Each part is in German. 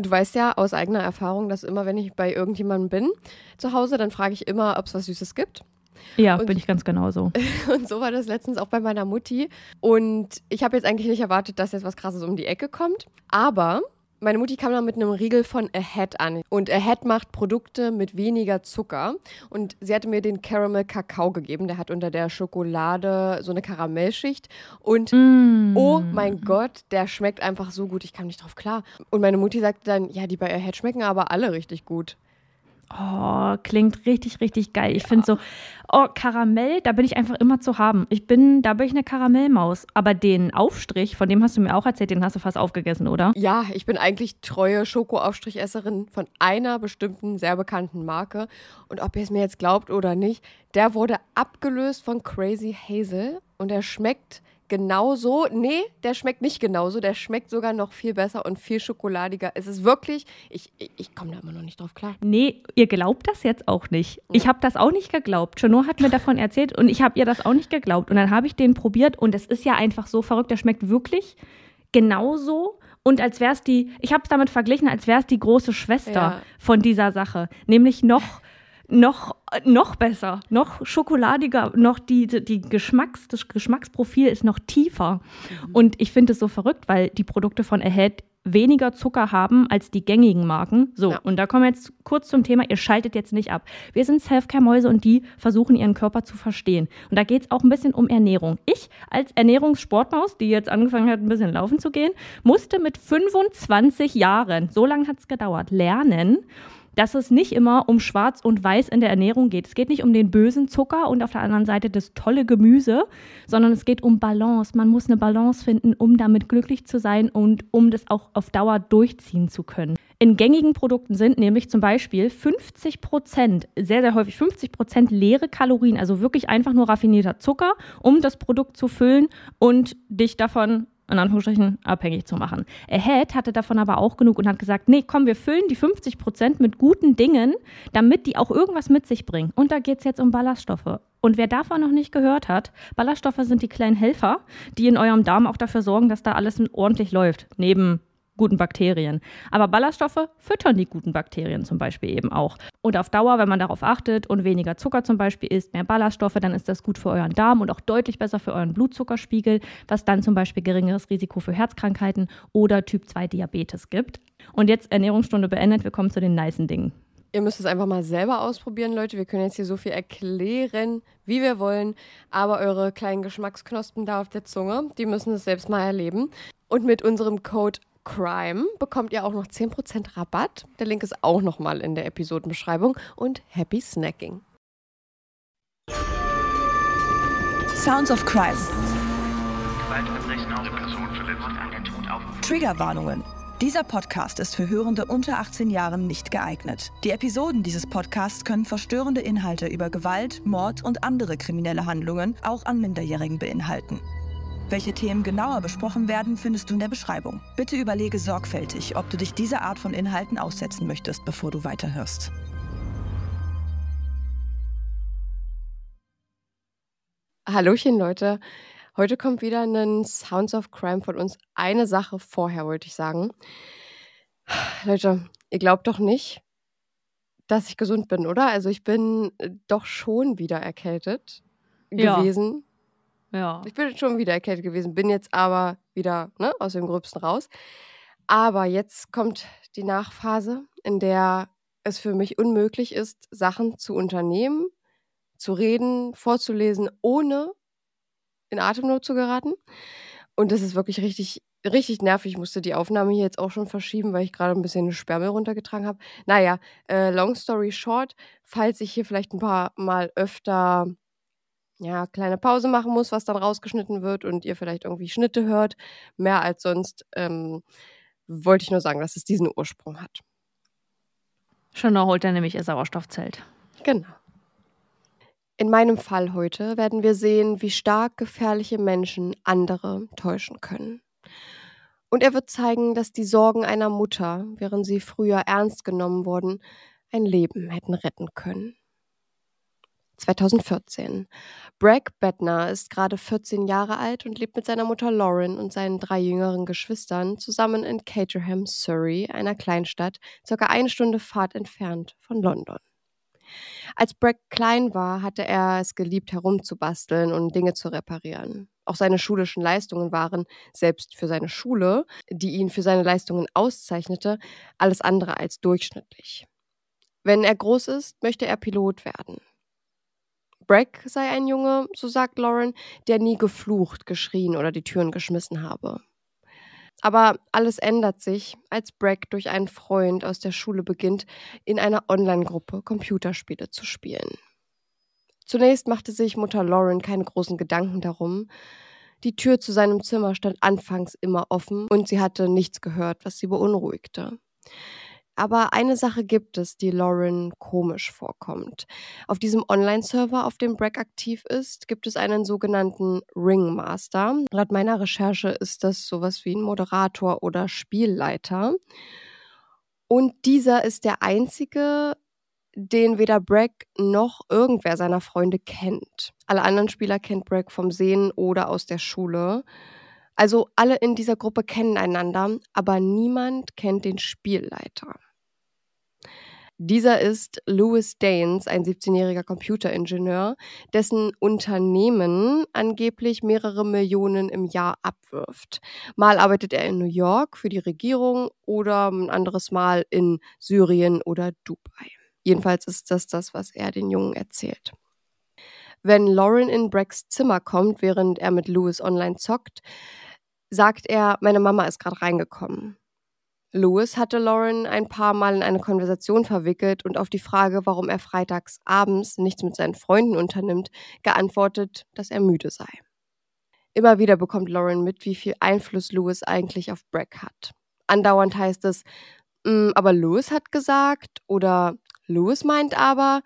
Du weißt ja aus eigener Erfahrung, dass immer, wenn ich bei irgendjemandem bin zu Hause, dann frage ich immer, ob es was Süßes gibt. Ja, Und- bin ich ganz genauso. Und so war das letztens auch bei meiner Mutti. Und ich habe jetzt eigentlich nicht erwartet, dass jetzt was Krasses um die Ecke kommt. Aber meine Mutti kam dann mit einem Riegel von Ahead an. Und Ahead macht Produkte mit weniger Zucker. Und sie hatte mir den Caramel Kakao gegeben. Der hat unter der Schokolade so eine Karamellschicht. Und Mm. oh mein Gott, der schmeckt einfach so gut. Ich kam nicht drauf klar. Und meine Mutti sagte dann, ja, die bei Ahead schmecken aber alle richtig gut. Oh, klingt richtig, richtig geil. Ich finde so, oh, Karamell, da bin ich einfach immer zu haben. Ich bin, da bin ich eine Karamellmaus. Aber den Aufstrich, von dem hast du mir auch erzählt, den hast du fast aufgegessen, oder? Ja, ich bin eigentlich treue Schokoaufstrichesserin von einer bestimmten sehr bekannten Marke. Und ob ihr es mir jetzt glaubt oder nicht, der wurde abgelöst von Crazy Hazel und der schmeckt genauso. Nee, der schmeckt nicht genauso. Der schmeckt sogar noch viel besser und viel schokoladiger. Es ist wirklich, ich, ich, ich komme da immer noch nicht drauf klar. Nee, ihr glaubt das jetzt auch nicht. Ich habe das auch nicht geglaubt. Chanot hat mir davon erzählt und ich habe ihr das auch nicht geglaubt. Und dann habe ich den probiert und es ist ja einfach so verrückt. Der schmeckt wirklich genauso. Und als wäre es die, ich habe es damit verglichen, als wäre es die große Schwester Ja. von dieser Sache. Nämlich noch, noch, noch besser, noch schokoladiger, noch die, die Geschmacks, das Geschmacksprofil ist noch tiefer. Und ich finde es so verrückt, weil die Produkte von Ahead weniger Zucker haben als die gängigen Marken. So, Ja. und da kommen wir jetzt kurz zum Thema, ihr schaltet jetzt nicht ab. Wir sind Selfcare-Mäuse und die versuchen ihren Körper zu verstehen. Und da geht es auch ein bisschen um Ernährung. Ich als Ernährungssportmaus, die jetzt angefangen hat, ein bisschen laufen zu gehen, musste mit 25 Jahren, so lange hat es gedauert, lernen, dass es nicht immer um Schwarz und Weiß in der Ernährung geht. Es geht nicht um den bösen Zucker und auf der anderen Seite das tolle Gemüse, sondern es geht um Balance. Man muss eine Balance finden, um damit glücklich zu sein und um das auch auf Dauer durchziehen zu können. In gängigen Produkten sind nämlich zum Beispiel 50 Prozent, sehr, sehr häufig 50 Prozent leere Kalorien, also wirklich einfach nur raffinierter Zucker, um das Produkt zu füllen und dich davon in Anführungsstrichen abhängig zu machen. Ahead hatte davon aber auch genug und hat gesagt, nee, komm, wir füllen die 50 Prozent mit guten Dingen, damit die auch irgendwas mit sich bringen. Und da geht es jetzt um Ballaststoffe. Und wer davon noch nicht gehört hat, Ballaststoffe sind die kleinen Helfer, die in eurem Darm auch dafür sorgen, dass da alles ordentlich läuft, neben guten Bakterien. Aber Ballaststoffe füttern die guten Bakterien zum Beispiel eben auch. Und auf Dauer, wenn man darauf achtet und weniger Zucker zum Beispiel isst, mehr Ballaststoffe, dann ist das gut für euren Darm und auch deutlich besser für euren Blutzuckerspiegel, was dann zum Beispiel geringeres Risiko für Herzkrankheiten oder Typ 2 Diabetes gibt. Und jetzt Ernährungsstunde beendet, wir kommen zu den nicen Dingen. Ihr müsst es einfach mal selber ausprobieren, Leute. Wir können jetzt hier so viel erklären, wie wir wollen. Aber eure kleinen Geschmacksknospen da auf der Zunge, die müssen es selbst mal erleben. Und mit unserem Code CRIME bekommt ihr auch noch 10% Rabatt. Der Link ist auch nochmal in der Episodenbeschreibung. Und happy snacking. Sounds of Crime. Gewaltverbrechen auf Person verletzt. Triggerwarnungen. Dieser Podcast ist für Hörende unter 18 Jahren nicht geeignet. Die Episoden dieses Podcasts können verstörende Inhalte über Gewalt, Mord und andere kriminelle Handlungen auch an Minderjährigen beinhalten. Welche Themen genauer besprochen werden, findest du in der Beschreibung. Bitte überlege sorgfältig, ob du dich dieser Art von Inhalten aussetzen möchtest, bevor du weiterhörst. Hallöchen, Leute. Heute kommt wieder ein Sounds of Crime von uns. Eine Sache vorher wollte ich sagen. Leute, ihr glaubt doch nicht, dass ich gesund bin, oder? Also ich bin doch schon wieder erkältet Ja. gewesen. Ja. Ich bin schon wieder erkältet gewesen, bin jetzt aber wieder ne, aus dem Gröbsten raus. Aber jetzt kommt die Nachphase, in der es für mich unmöglich ist, Sachen zu unternehmen, zu reden, vorzulesen, ohne in Atemnot zu geraten. Und das ist wirklich richtig, richtig nervig. Ich musste die Aufnahme hier jetzt auch schon verschieben, weil ich gerade ein bisschen Sperrmüll runtergetragen habe. Naja, äh, long story short, falls ich hier vielleicht ein paar Mal öfter ja, kleine Pause machen muss, was dann rausgeschnitten wird und ihr vielleicht irgendwie Schnitte hört, mehr als sonst, ähm, wollte ich nur sagen, dass es diesen Ursprung hat. Schon holt er nämlich ihr Sauerstoffzelt. Genau. In meinem Fall heute werden wir sehen, wie stark gefährliche Menschen andere täuschen können. Und er wird zeigen, dass die Sorgen einer Mutter, während sie früher ernst genommen wurden, ein Leben hätten retten können. 2014. Bragg Bettner ist gerade 14 Jahre alt und lebt mit seiner Mutter Lauren und seinen drei jüngeren Geschwistern zusammen in Caterham, Surrey, einer Kleinstadt, circa eine Stunde Fahrt entfernt von London. Als Bragg klein war, hatte er es geliebt, herumzubasteln und Dinge zu reparieren. Auch seine schulischen Leistungen waren, selbst für seine Schule, die ihn für seine Leistungen auszeichnete, alles andere als durchschnittlich. Wenn er groß ist, möchte er Pilot werden. Bragg sei ein Junge, so sagt Lauren, der nie geflucht, geschrien oder die Türen geschmissen habe. Aber alles ändert sich, als Bragg durch einen Freund aus der Schule beginnt, in einer Online-Gruppe Computerspiele zu spielen. Zunächst machte sich Mutter Lauren keine großen Gedanken darum. Die Tür zu seinem Zimmer stand anfangs immer offen und sie hatte nichts gehört, was sie beunruhigte. Aber eine Sache gibt es, die Lauren komisch vorkommt. Auf diesem Online-Server, auf dem Brack aktiv ist, gibt es einen sogenannten Ringmaster. Laut meiner Recherche ist das sowas wie ein Moderator oder Spielleiter. Und dieser ist der einzige, den weder Brack noch irgendwer seiner Freunde kennt. Alle anderen Spieler kennt Brack vom Sehen oder aus der Schule. Also alle in dieser Gruppe kennen einander, aber niemand kennt den Spielleiter. Dieser ist Louis Daines, ein 17-jähriger Computeringenieur, dessen Unternehmen angeblich mehrere Millionen im Jahr abwirft. Mal arbeitet er in New York für die Regierung oder ein anderes Mal in Syrien oder Dubai. Jedenfalls ist das das, was er den Jungen erzählt. Wenn Lauren in Brecks Zimmer kommt, während er mit Louis online zockt, sagt er, meine Mama ist gerade reingekommen. Louis hatte Lauren ein paar Mal in eine Konversation verwickelt und auf die Frage, warum er freitags abends nichts mit seinen Freunden unternimmt, geantwortet, dass er müde sei. Immer wieder bekommt Lauren mit, wie viel Einfluss Louis eigentlich auf Brack hat. Andauernd heißt es, mm, aber Louis hat gesagt oder Louis meint aber.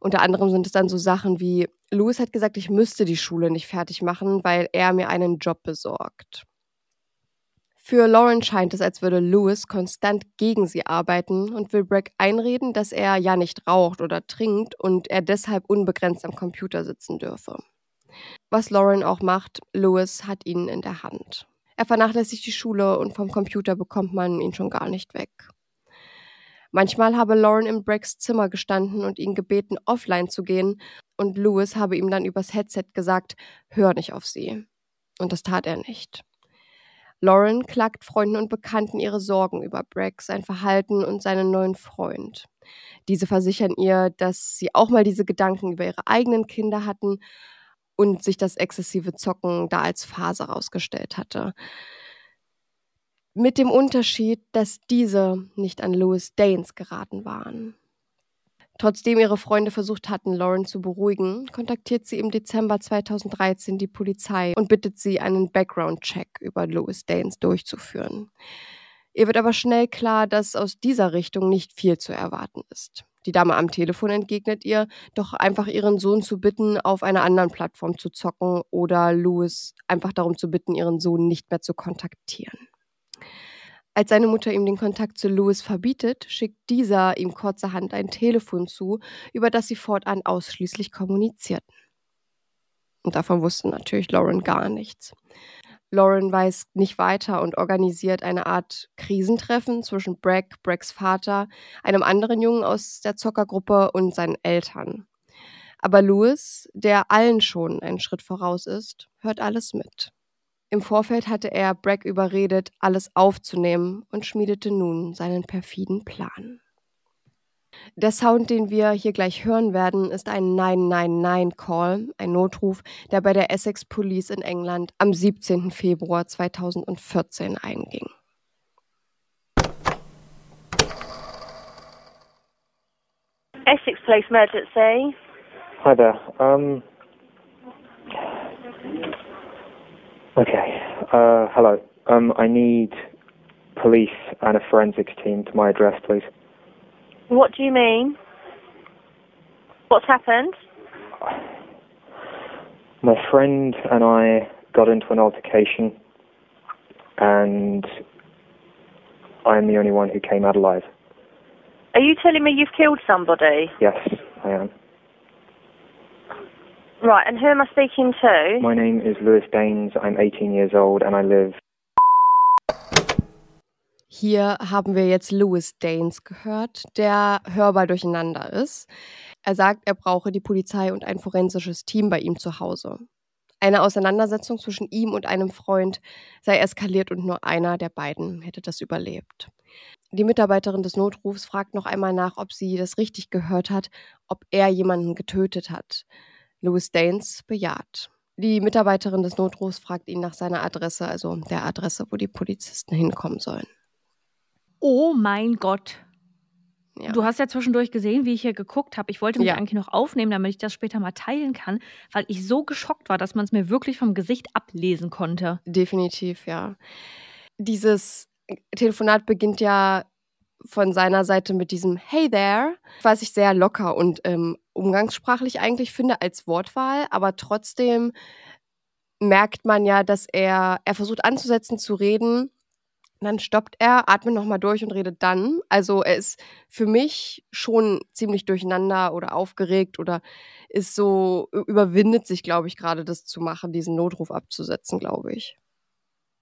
Unter anderem sind es dann so Sachen wie, Louis hat gesagt, ich müsste die Schule nicht fertig machen, weil er mir einen Job besorgt. Für Lauren scheint es, als würde Lewis konstant gegen sie arbeiten und will Bragg einreden, dass er ja nicht raucht oder trinkt und er deshalb unbegrenzt am Computer sitzen dürfe. Was Lauren auch macht, Lewis hat ihn in der Hand. Er vernachlässigt die Schule und vom Computer bekommt man ihn schon gar nicht weg. Manchmal habe Lauren im Braggs Zimmer gestanden und ihn gebeten, offline zu gehen, und Lewis habe ihm dann übers Headset gesagt, hör nicht auf sie. Und das tat er nicht. Lauren klagt Freunden und Bekannten ihre Sorgen über Bragg, sein Verhalten und seinen neuen Freund. Diese versichern ihr, dass sie auch mal diese Gedanken über ihre eigenen Kinder hatten und sich das exzessive Zocken da als Phase herausgestellt hatte. Mit dem Unterschied, dass diese nicht an Louis Danes geraten waren. Trotzdem ihre Freunde versucht hatten, Lauren zu beruhigen, kontaktiert sie im Dezember 2013 die Polizei und bittet sie, einen Background-Check über Louis Danes durchzuführen. Ihr wird aber schnell klar, dass aus dieser Richtung nicht viel zu erwarten ist. Die Dame am Telefon entgegnet ihr, doch einfach ihren Sohn zu bitten, auf einer anderen Plattform zu zocken oder Louis einfach darum zu bitten, ihren Sohn nicht mehr zu kontaktieren. Als seine Mutter ihm den Kontakt zu Louis verbietet, schickt dieser ihm kurzerhand ein Telefon zu, über das sie fortan ausschließlich kommunizierten. Und davon wusste natürlich Lauren gar nichts. Lauren weiß nicht weiter und organisiert eine Art Krisentreffen zwischen Bragg, Braggs Vater, einem anderen Jungen aus der Zockergruppe und seinen Eltern. Aber Louis, der allen schon einen Schritt voraus ist, hört alles mit. Im Vorfeld hatte er Bragg überredet, alles aufzunehmen und schmiedete nun seinen perfiden Plan. Der Sound, den wir hier gleich hören werden, ist ein 999-Call, ein Notruf, der bei der Essex Police in England am 17. Februar 2014 einging. Essex Police Emergency. Hi there. Um, Okay. Uh, hello. Um, I need police and a forensics team to my address, please. What do you mean? What's happened? My friend and I got into an altercation, and I'm the only one who came out alive. Are you telling me you've killed somebody? Yes, I am. Right, and who am I speaking to? My name is Lewis Daines. I'm 18 years old, and I live Hier haben wir jetzt Louis Daines gehört, der hörbar durcheinander ist. Er sagt, er brauche die Polizei und ein forensisches Team bei ihm zu Hause. Eine Auseinandersetzung zwischen ihm und einem Freund sei eskaliert und nur einer der beiden hätte das überlebt. Die Mitarbeiterin des Notrufs fragt noch einmal nach, ob sie das richtig gehört hat, ob er jemanden getötet hat. Louis Daines bejaht. Die Mitarbeiterin des Notrufs fragt ihn nach seiner Adresse, also der Adresse, wo die Polizisten hinkommen sollen. Oh mein Gott. Ja. Du hast ja zwischendurch gesehen, wie ich hier geguckt habe. Ich wollte mich Ja. eigentlich noch aufnehmen, damit ich das später mal teilen kann, weil ich so geschockt war, dass man es mir wirklich vom Gesicht ablesen konnte. Definitiv, ja. Dieses Telefonat beginnt ja von seiner Seite mit diesem Hey there, was ich sehr locker und ähm, umgangssprachlich eigentlich finde als Wortwahl, aber trotzdem merkt man ja, dass er, er versucht anzusetzen, zu reden. Dann stoppt er, atmet nochmal durch und redet dann. Also er ist für mich schon ziemlich durcheinander oder aufgeregt oder ist so, überwindet sich, glaube ich, gerade das zu machen, diesen Notruf abzusetzen, glaube ich.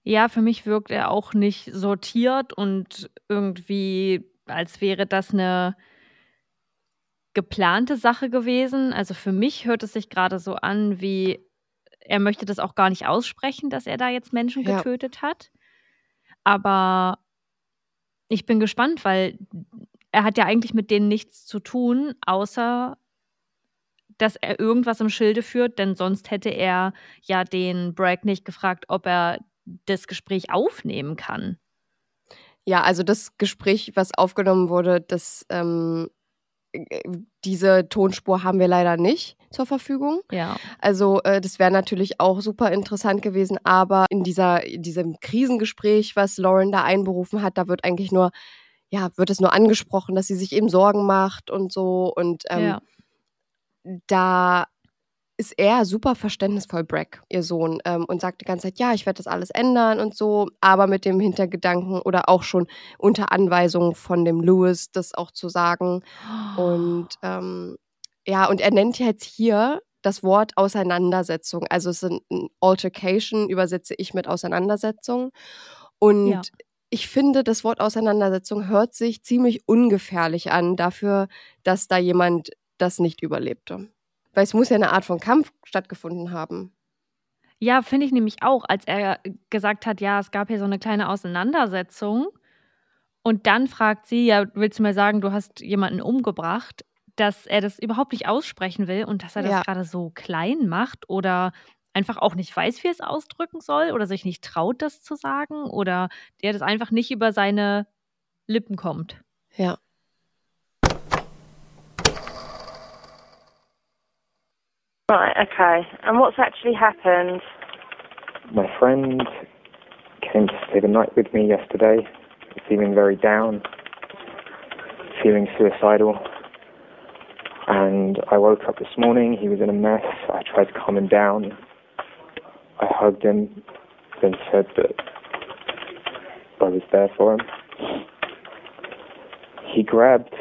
Ja, für mich wirkt er auch nicht sortiert und irgendwie, als wäre das eine geplante Sache gewesen. Also für mich hört es sich gerade so an, wie er möchte das auch gar nicht aussprechen, dass er da jetzt Menschen Ja. getötet hat. Aber ich bin gespannt, weil er hat ja eigentlich mit denen nichts zu tun, außer dass er irgendwas im Schilde führt, denn sonst hätte er ja den Bragg nicht gefragt, ob er das Gespräch aufnehmen kann. Ja, also das Gespräch, was aufgenommen wurde, das, ähm, äh, diese Tonspur haben wir leider nicht zur Verfügung. Ja. Also äh, das wäre natürlich auch super interessant gewesen, aber in dieser in diesem Krisengespräch, was Lauren da einberufen hat, da wird eigentlich nur ja wird es nur angesprochen, dass sie sich eben Sorgen macht und so und ähm, ja. da ist er super verständnisvoll, Brack, ihr Sohn, ähm, und sagt die ganze Zeit, ja, ich werde das alles ändern und so, aber mit dem Hintergedanken oder auch schon unter Anweisung von dem Lewis, das auch zu sagen. Und ähm, ja, und er nennt jetzt hier das Wort Auseinandersetzung. Also es sind ein Altercation, übersetze ich mit Auseinandersetzung. Und Ja. ich finde, das Wort Auseinandersetzung hört sich ziemlich ungefährlich an dafür, dass da jemand das nicht überlebte. Weil es muss ja eine Art von Kampf stattgefunden haben. Ja, finde ich nämlich auch, als er gesagt hat, ja, es gab hier so eine kleine Auseinandersetzung. Und dann fragt sie, ja, willst du mir sagen, du hast jemanden umgebracht, dass er das überhaupt nicht aussprechen will und dass er das Ja. gerade so klein macht oder einfach auch nicht weiß, wie er es ausdrücken soll oder sich nicht traut, das zu sagen oder der das einfach nicht über seine Lippen kommt. Ja. Right, okay. And what's actually happened? My friend came to stay the night with me yesterday, feeling very down, feeling suicidal. And I woke up this morning, he was in a mess. I tried to calm him down. I hugged him, then said that I was there for him. He grabbed,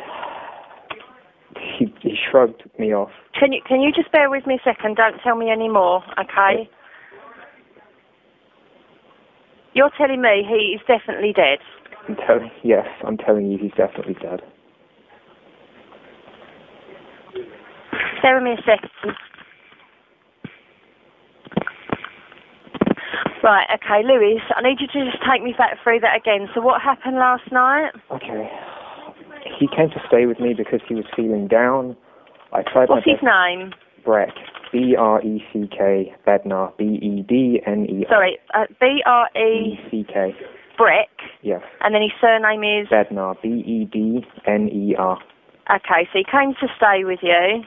shrugged me off. Can you can you just bear with me a second? Don't tell me any more, okay? You're telling me he is definitely dead. I'm telling, yes, I'm telling you, he's definitely dead. Bear with me a second. Right, okay, Lewis, I need you to just take me back through that again. So what happened last night? Okay. He came to stay with me because he was feeling down. I tried What's my his best. name? Breck. B R E C K Bednar. B E D N E R. Sorry, uh, B R E E C K. Breck, Yes. and then his surname is. Bednar. B E D N E R. Okay, so he came to stay with you.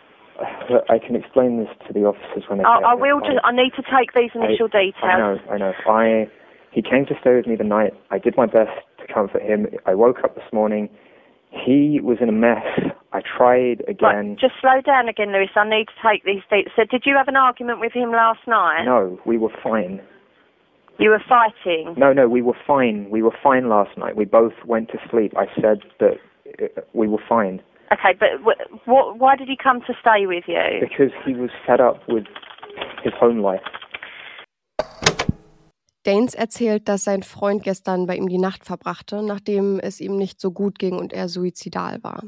Look, I can explain this to the officers when they I, get I will just. I need to take these initial I details. I know, I know. I he came to stay with me the night. I did my best to comfort him. I woke up this morning. He was in a mess. I tried again. Right, just slow down again, Lewis. I need to take these things. So, did you have an argument with him last night? No, we were fine. You were fighting. No, no, we were fine. We were fine last night. We both went to sleep. I said that uh, we were fine Okay, but wh- what? Why did he come to stay with you? because he was fed up with his home life. Danes erzählt, dass sein Freund gestern bei ihm die Nacht verbrachte, nachdem es ihm nicht so gut ging und er suizidal war.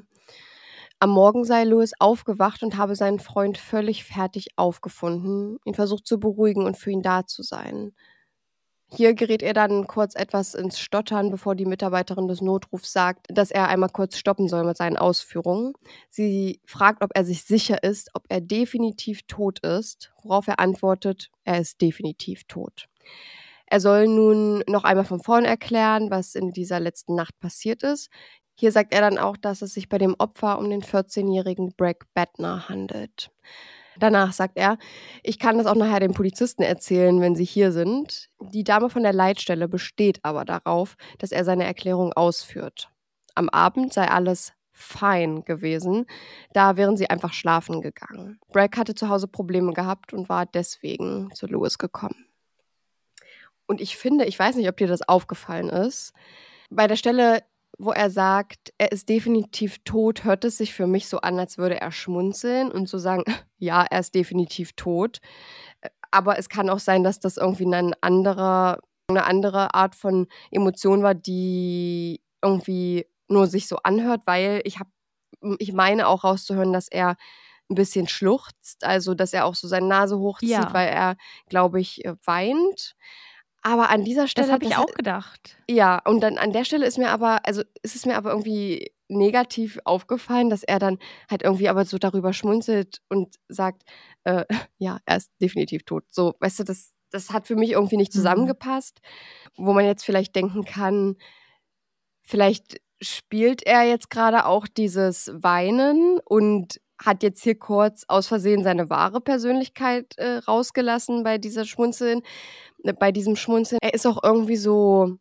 Am Morgen sei Louis aufgewacht und habe seinen Freund völlig fertig aufgefunden, ihn versucht zu beruhigen und für ihn da zu sein. Hier gerät er dann kurz etwas ins Stottern, bevor die Mitarbeiterin des Notrufs sagt, dass er einmal kurz stoppen soll mit seinen Ausführungen. Sie fragt, ob er sich sicher ist, ob er definitiv tot ist, worauf er antwortet, er ist definitiv tot. Er soll nun noch einmal von vorn erklären, was in dieser letzten Nacht passiert ist. Hier sagt er dann auch, dass es sich bei dem Opfer um den 14-jährigen Bragg Bettner handelt. Danach sagt er, ich kann das auch nachher den Polizisten erzählen, wenn sie hier sind. Die Dame von der Leitstelle besteht aber darauf, dass er seine Erklärung ausführt. Am Abend sei alles fein gewesen, da wären sie einfach schlafen gegangen. Bragg hatte zu Hause Probleme gehabt und war deswegen zu Louis gekommen. Und ich finde, ich weiß nicht, ob dir das aufgefallen ist, bei der Stelle, wo er sagt, er ist definitiv tot, hört es sich für mich so an, als würde er schmunzeln und so sagen, ja, er ist definitiv tot. Aber es kann auch sein, dass das irgendwie ein anderer, eine andere Art von Emotion war, die irgendwie nur sich so anhört, weil ich habe, ich meine auch rauszuhören, dass er ein bisschen schluchzt, also dass er auch so seine Nase hochzieht, Ja. weil er, glaube ich, weint. Aber an dieser Stelle. Das habe ich das- auch gedacht. ja, und dann an der Stelle ist mir aber, also ist es mir aber irgendwie negativ aufgefallen, dass er dann halt irgendwie aber so darüber schmunzelt und sagt, äh, ja, er ist definitiv tot. So, weißt du, das, das hat für mich irgendwie nicht Mhm. zusammengepasst, wo man jetzt vielleicht denken kann, vielleicht spielt er jetzt gerade auch dieses Weinen und hat jetzt hier kurz aus Versehen seine wahre Persönlichkeit äh, rausgelassen bei dieser Schmunzeln, äh, bei diesem Schmunzeln. Er ist auch irgendwie so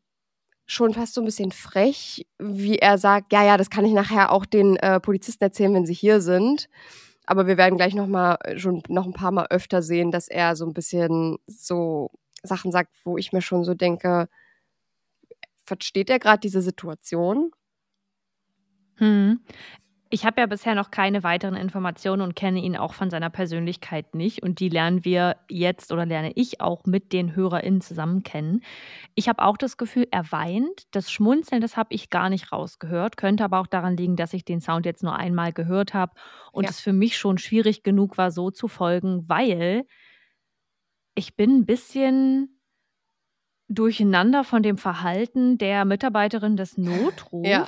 schon fast so ein bisschen frech, wie er sagt, ja, ja, das kann ich nachher auch den äh, Polizisten erzählen, wenn sie hier sind. Aber wir werden gleich noch mal äh, schon noch ein paar Mal öfter sehen, dass er so ein bisschen so Sachen sagt, wo ich mir schon so denke, versteht er gerade diese Situation? Hm. Ich habe ja bisher noch keine weiteren Informationen und kenne ihn auch von seiner Persönlichkeit nicht. Und die lernen wir jetzt oder lerne ich auch mit den HörerInnen zusammen kennen. Ich habe auch das Gefühl, er weint. Das Schmunzeln, das habe ich gar nicht rausgehört. Könnte aber auch daran liegen, dass ich den Sound jetzt nur einmal gehört habe und Ja. es für mich schon schwierig genug war, so zu folgen, weil ich bin ein bisschen durcheinander von dem Verhalten der Mitarbeiterin des Notrufs Ja.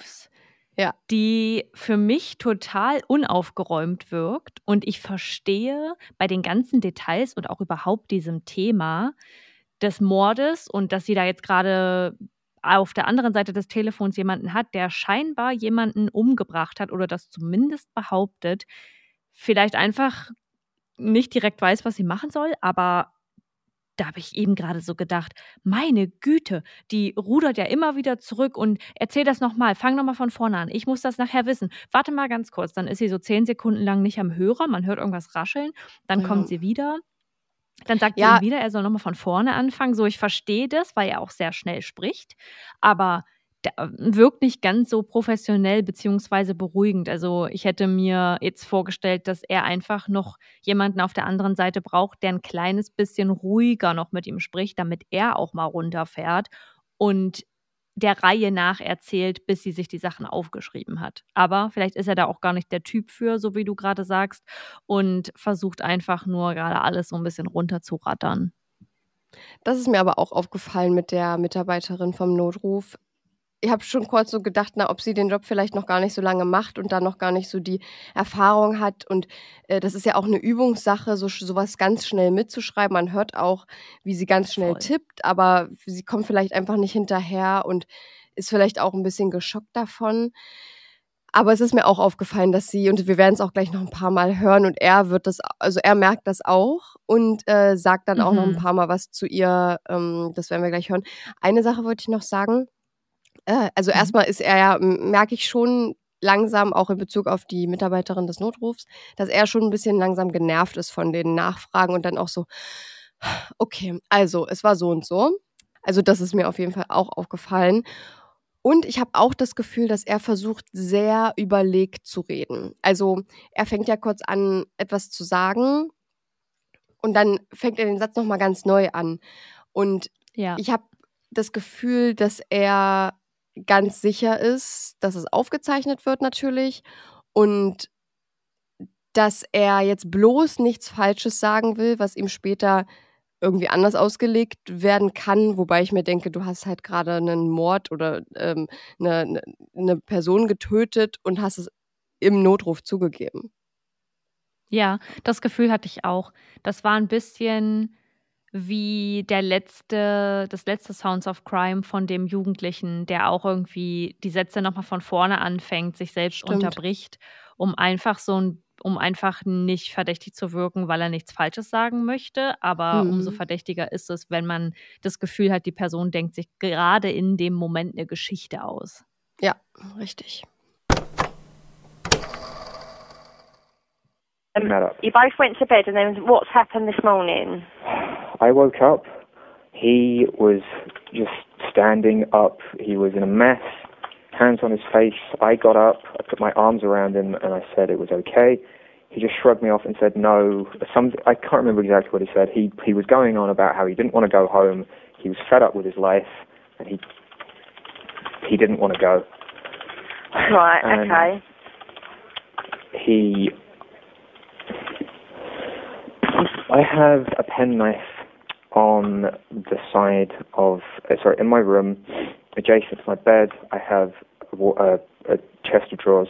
Die für mich total unaufgeräumt wirkt. Und ich verstehe bei den ganzen Details und auch überhaupt diesem Thema des Mordes und dass sie da jetzt gerade auf der anderen Seite des Telefons jemanden hat, der scheinbar jemanden umgebracht hat oder das zumindest behauptet, vielleicht einfach nicht direkt weiß, was sie machen soll, aber da habe ich eben gerade so gedacht, meine Güte, die rudert ja immer wieder zurück und erzähl das nochmal, fang nochmal von vorne an. Ich muss das nachher wissen. Warte mal ganz kurz, dann ist sie so zehn Sekunden lang nicht am Hörer, man hört irgendwas rascheln, dann Ja. kommt sie wieder. Dann sagt Ja. sie ihm wieder, er soll nochmal von vorne anfangen. So, ich verstehe das, weil er auch sehr schnell spricht. Aber wirkt nicht ganz so professionell beziehungsweise beruhigend. Also ich hätte mir jetzt vorgestellt, dass er einfach noch jemanden auf der anderen Seite braucht, der ein kleines bisschen ruhiger noch mit ihm spricht, damit er auch mal runterfährt und der Reihe nach erzählt, bis sie sich die Sachen aufgeschrieben hat. Aber vielleicht ist er da auch gar nicht der Typ für, so wie du gerade sagst, und versucht einfach nur gerade alles so ein bisschen runterzurattern. Das ist mir aber auch aufgefallen mit der Mitarbeiterin vom Notruf. Ich habe schon kurz so gedacht, na, ob sie den Job vielleicht noch gar nicht so lange macht und da noch gar nicht so die Erfahrung hat. Und äh, das ist ja auch eine Übungssache, so sowas ganz schnell mitzuschreiben. Man hört auch, wie sie ganz schnell Voll. tippt, aber sie kommt vielleicht einfach nicht hinterher und ist vielleicht auch ein bisschen geschockt davon. Aber es ist mir auch aufgefallen, dass sie, und wir werden es auch gleich noch ein paar Mal hören, und er wird das, also er merkt das auch und äh, sagt dann auch noch ein Mhm. paar Mal was zu ihr. Ähm, das werden wir gleich hören. Eine Sache wollte ich noch sagen. Äh, also Mhm. erstmal ist er ja, merke ich schon langsam, auch in Bezug auf die Mitarbeiterin des Notrufs, dass er schon ein bisschen langsam genervt ist von den Nachfragen und dann auch so, okay, also es war so und so. Also das ist mir auf jeden Fall auch aufgefallen. Und ich habe auch das Gefühl, dass er versucht, sehr überlegt zu reden. Also er fängt ja kurz an, etwas zu sagen und dann fängt er den Satz nochmal ganz neu an. Und Ja. ich habe das Gefühl, dass er ganz sicher ist, dass es aufgezeichnet wird natürlich und dass er jetzt bloß nichts Falsches sagen will, was ihm später irgendwie anders ausgelegt werden kann, wobei ich mir denke, du hast halt gerade einen Mord oder ähm, eine, eine- eine Person getötet und hast es im Notruf zugegeben. Ja, das Gefühl hatte ich auch. Das war ein bisschen wie der letzte, das letzte Sounds of Crime von dem Jugendlichen, der auch irgendwie die Sätze nochmal von vorne anfängt, sich selbst Stimmt. unterbricht, um einfach so ein, um einfach nicht verdächtig zu wirken, weil er nichts Falsches sagen möchte. Aber Mhm. umso verdächtiger ist es, wenn man das Gefühl hat, die Person denkt sich gerade in dem Moment eine Geschichte aus. Ja, richtig. Um, you both went to bed, and then what's happened this morning? I woke up. He was just standing up. He was in a mess, hands on his face. I got up. I put my arms around him and I said it was okay. He just shrugged me off and said no. Some I can't remember exactly what he said. He he was going on about how he didn't want to go home. He was fed up with his life, and he he didn't want to go. Right. Um, okay. he I have a penknife on the side of uh, sorry in my room adjacent to my bed I have a, a, a chest of drawers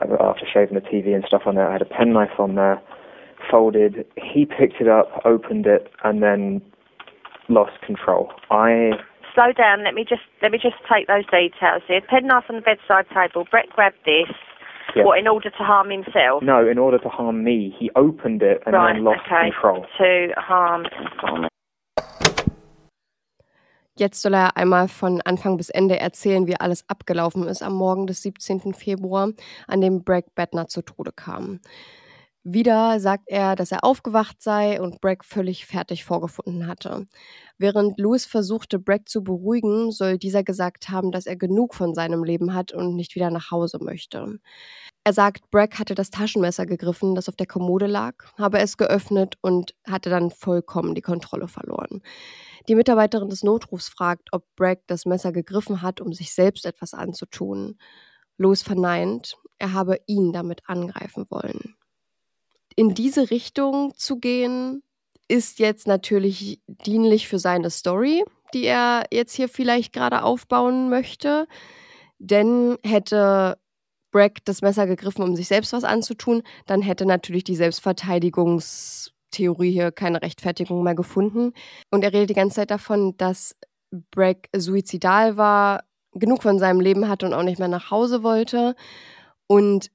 Uh, after shaving the TV and stuff on there I had a penknife on there folded he picked it up opened it and then lost control I Slow down. Let me just let me just take those details here. Penknife on the bedside table. Brett grabbed this. yeah, What in order to harm himself? no in order to harm me he opened it and right. then lost okay. control To harm. Jetzt soll er einmal von Anfang bis Ende erzählen, wie alles abgelaufen ist am Morgen des 17. Februar, an dem Bragg Bettner zu Tode kam. Wieder sagt er, dass er aufgewacht sei und Bragg völlig fertig vorgefunden hatte. Während Louis versuchte, Bragg zu beruhigen, soll dieser gesagt haben, dass er genug von seinem Leben hat und nicht wieder nach Hause möchte. Er sagt, Bragg hatte das Taschenmesser gegriffen, das auf der Kommode lag, habe es geöffnet und hatte dann vollkommen die Kontrolle verloren. Die Mitarbeiterin des Notrufs fragt, ob Bragg das Messer gegriffen hat, um sich selbst etwas anzutun. Louis verneint, er habe ihn damit angreifen wollen. In diese Richtung zu gehen, ist jetzt natürlich dienlich für seine Story, die er jetzt hier vielleicht gerade aufbauen möchte. Denn hätte Bragg das Messer gegriffen, um sich selbst was anzutun, dann hätte natürlich die Selbstverteidigungstheorie hier keine Rechtfertigung mehr gefunden. Und er redet die ganze Zeit davon, dass Bragg suizidal war, genug von seinem Leben hatte und auch nicht mehr nach Hause wollte. Und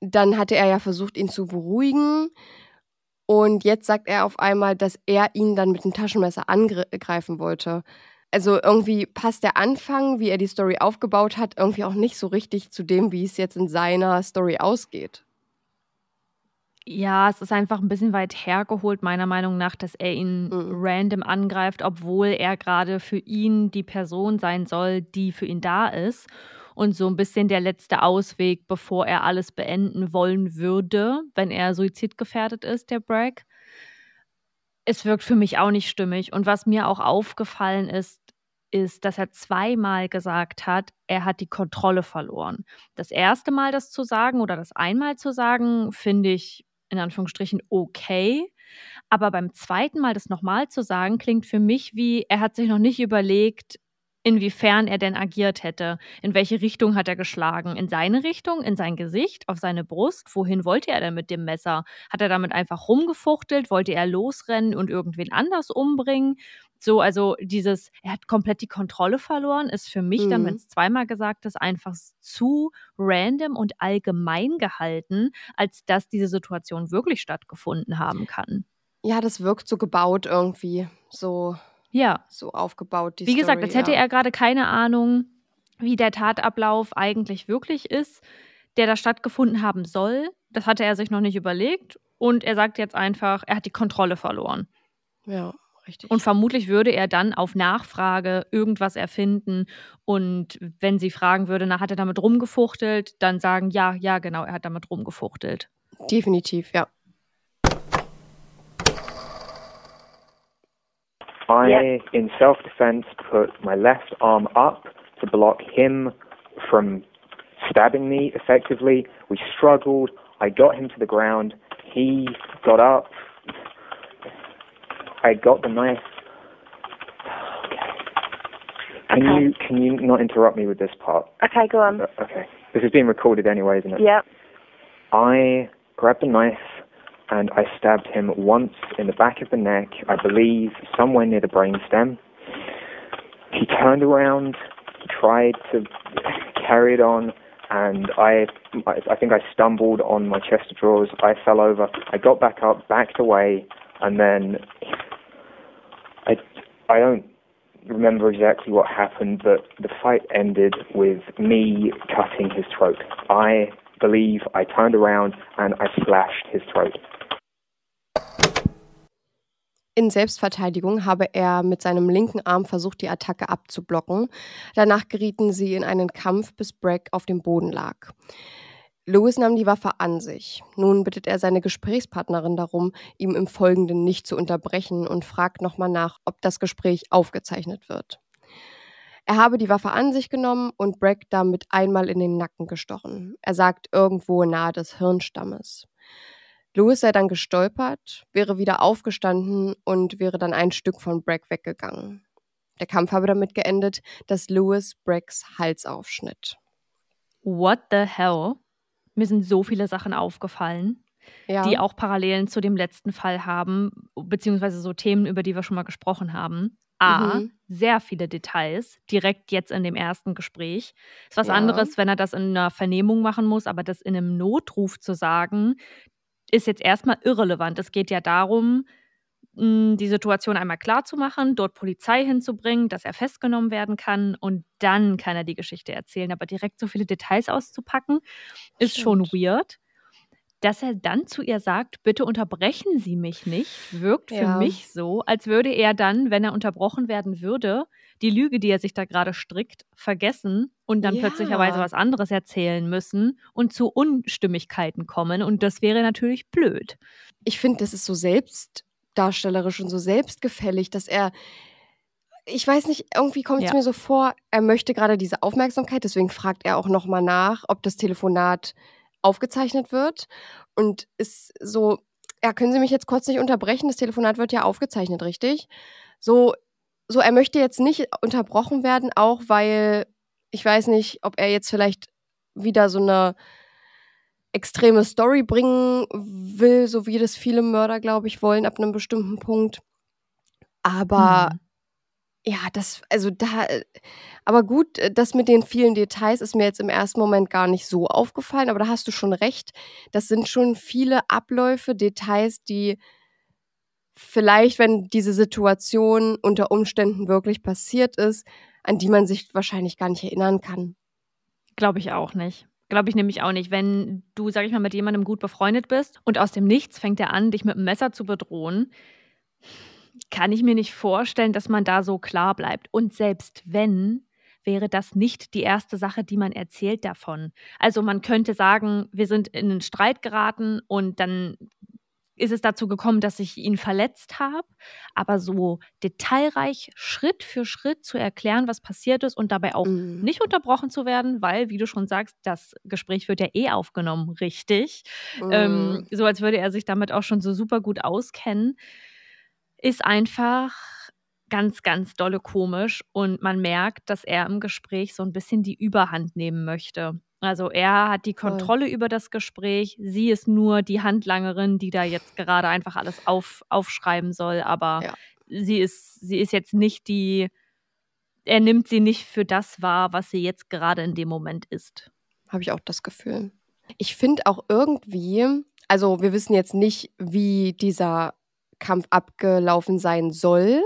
dann hatte er ja versucht, ihn zu beruhigen. Und jetzt sagt er auf einmal, dass er ihn dann mit dem Taschenmesser angreifen wollte. Also irgendwie passt der Anfang, wie er die Story aufgebaut hat, irgendwie auch nicht so richtig zu dem, wie es jetzt in seiner Story ausgeht. Ja, es ist einfach ein bisschen weit hergeholt, meiner Meinung nach, dass er ihn Mhm. random angreift, obwohl er gerade für ihn die Person sein soll, die für ihn da ist. Und so ein bisschen der letzte Ausweg, bevor er alles beenden wollen würde, wenn er suizidgefährdet ist, der Bragg. Es wirkt für mich auch nicht stimmig. Und was mir auch aufgefallen ist, ist, dass er zweimal gesagt hat, er hat die Kontrolle verloren. Das erste Mal das zu sagen oder das einmal zu sagen, finde ich in Anführungsstrichen okay. Aber beim zweiten Mal das nochmal zu sagen, klingt für mich wie, er hat sich noch nicht überlegt, inwiefern er denn agiert hätte. In welche Richtung hat er geschlagen? In seine Richtung, in sein Gesicht, auf seine Brust? Wohin wollte er denn mit dem Messer? Hat er damit einfach rumgefuchtelt? Wollte er losrennen und irgendwen anders umbringen? So, also dieses, er hat komplett die Kontrolle verloren, ist für mich dann, Mhm. wenn es zweimal gesagt ist, einfach zu random und allgemein gehalten, als dass diese Situation wirklich stattgefunden haben kann. Ja, das wirkt so gebaut irgendwie. So, Ja, so aufgebaut, die wie gesagt, Story, als hätte ja. er gerade keine Ahnung, wie der Tatablauf eigentlich wirklich ist, der da stattgefunden haben soll. Das hatte er sich noch nicht überlegt und er sagt jetzt einfach, er hat die Kontrolle verloren. Ja, richtig. Und vermutlich würde er dann auf Nachfrage irgendwas erfinden und wenn sie fragen würde, na, hat er damit rumgefuchtelt, dann sagen, ja, ja, genau, er hat damit rumgefuchtelt. Definitiv, ja. I, Yeah. in self defense, put my left arm up to block him from stabbing me effectively. We struggled. I got him to the ground. He got up. I got the knife. Can Okay. you can you not interrupt me with this part? Okay, go on. Uh, Okay. This is being recorded anyway, isn't it? Yeah. I grabbed the knife and I stabbed him once in the back of the neck, I believe somewhere near the brainstem. He turned around, tried to carry it on, and I, I, think I stumbled on my chest of drawers. I fell over. I got back up, backed away, and then I, I don't remember exactly what happened, but the fight ended with me cutting his throat. I believe I turned around and I slashed his throat. In Selbstverteidigung habe er mit seinem linken Arm versucht, die Attacke abzublocken. Danach gerieten sie in einen Kampf, bis Bragg auf dem Boden lag. Lewis nahm die Waffe an sich. Nun bittet er seine Gesprächspartnerin darum, ihm im Folgenden nicht zu unterbrechen und fragt nochmal nach, ob das Gespräch aufgezeichnet wird. Er habe die Waffe an sich genommen und Bragg damit einmal in den Nacken gestochen. Er sagt irgendwo nahe des Hirnstammes. Lewis sei dann gestolpert, wäre wieder aufgestanden und wäre dann ein Stück von Bragg weggegangen. Der Kampf habe damit geendet, dass Lewis Braggs Hals aufschnitt. What the hell? Mir sind so viele Sachen aufgefallen, Ja, die auch Parallelen zu dem letzten Fall haben, beziehungsweise so Themen, über die wir schon mal gesprochen haben. A, Mhm. sehr viele Details, direkt jetzt in dem ersten Gespräch. Ist was Ja. anderes, wenn er das in einer Vernehmung machen muss, aber das in einem Notruf zu sagen, ist jetzt erstmal irrelevant. Es geht ja darum, mh, die Situation einmal klar zu machen, dort Polizei hinzubringen, dass er festgenommen werden kann und dann kann er die Geschichte erzählen. Aber direkt so viele Details auszupacken, ist schon Stimmt. weird. Dass er dann zu ihr sagt, bitte unterbrechen Sie mich nicht, wirkt für Ja. mich so, als würde er dann, wenn er unterbrochen werden würde, die Lüge, die er sich da gerade strickt, vergessen und dann Ja. plötzlicherweise was anderes erzählen müssen und zu Unstimmigkeiten kommen. Und das wäre natürlich blöd. ich finde, das ist so selbstdarstellerisch und so selbstgefällig, dass er, ich weiß nicht, irgendwie kommt es Ja. mir so vor, er möchte gerade diese Aufmerksamkeit, deswegen fragt er auch nochmal nach, ob das Telefonat aufgezeichnet wird und ist so, ja, können Sie mich jetzt kurz nicht unterbrechen? Das Telefonat wird ja aufgezeichnet, richtig? So, so, er möchte jetzt nicht unterbrochen werden, auch weil ich weiß nicht, ob er jetzt vielleicht wieder so eine extreme Story bringen will, so wie das viele Mörder, glaube ich, wollen ab einem bestimmten Punkt. Aber Hm. Ja, das, also da, äh, aber gut, äh, das mit den vielen Details ist mir jetzt im ersten Moment gar nicht so aufgefallen, aber da hast du schon recht. Das sind schon viele Abläufe, Details, die vielleicht, wenn diese Situation unter Umständen wirklich passiert ist, an die man sich wahrscheinlich gar nicht erinnern kann. Glaube ich auch nicht. Glaube ich nämlich auch nicht. Wenn du, sag ich mal, mit jemandem gut befreundet bist und aus dem Nichts fängt er an, dich mit einem Messer zu bedrohen, kann ich mir nicht vorstellen, dass man da so klar bleibt. Und selbst wenn, wäre das nicht die erste Sache, die man erzählt davon. Also man könnte sagen, wir sind in einen Streit geraten und dann ist es dazu gekommen, dass ich ihn verletzt habe. Aber so detailreich Schritt für Schritt zu erklären, was passiert ist und dabei auch Mhm. nicht unterbrochen zu werden, weil, wie du schon sagst, das Gespräch wird ja eh aufgenommen, richtig. Ähm, Mhm. so als würde er sich damit auch schon so super gut auskennen, ist einfach ganz, ganz dolle komisch und man merkt, dass er im Gespräch so ein bisschen die Überhand nehmen möchte. Also er hat die. Kontrolle über das Gespräch, sie ist nur die Handlangerin, die da jetzt gerade einfach alles auf, aufschreiben soll, aber Ja. sie ist, sie ist jetzt nicht die, er nimmt sie nicht für das wahr, was sie jetzt gerade in dem Moment ist. Habe ich auch das Gefühl. Ich finde auch irgendwie, also wir wissen jetzt nicht, wie dieser Kampf abgelaufen sein soll,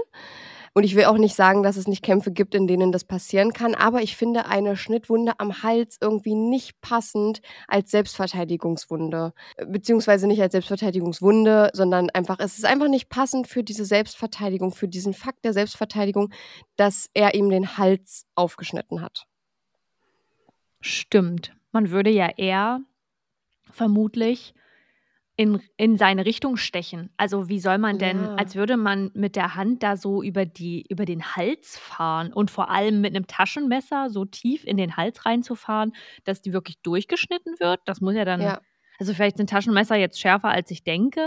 Und ich will auch nicht sagen, dass es nicht Kämpfe gibt, in denen das passieren kann, aber ich finde eine Schnittwunde am Hals irgendwie nicht passend als Selbstverteidigungswunde. Beziehungsweise nicht als Selbstverteidigungswunde, sondern einfach, es ist einfach nicht passend für diese Selbstverteidigung, für diesen Fakt der Selbstverteidigung, dass er ihm den Hals aufgeschnitten hat. Stimmt. Man würde ja eher vermutlich in, in seine Richtung stechen. Also wie soll man denn, Ja. als würde man mit der Hand da so über, die, über den Hals fahren und vor allem mit einem Taschenmesser so tief in den Hals reinzufahren, dass die wirklich durchgeschnitten wird. Das muss ja dann, Ja, also vielleicht sind Taschenmesser jetzt schärfer, als ich denke,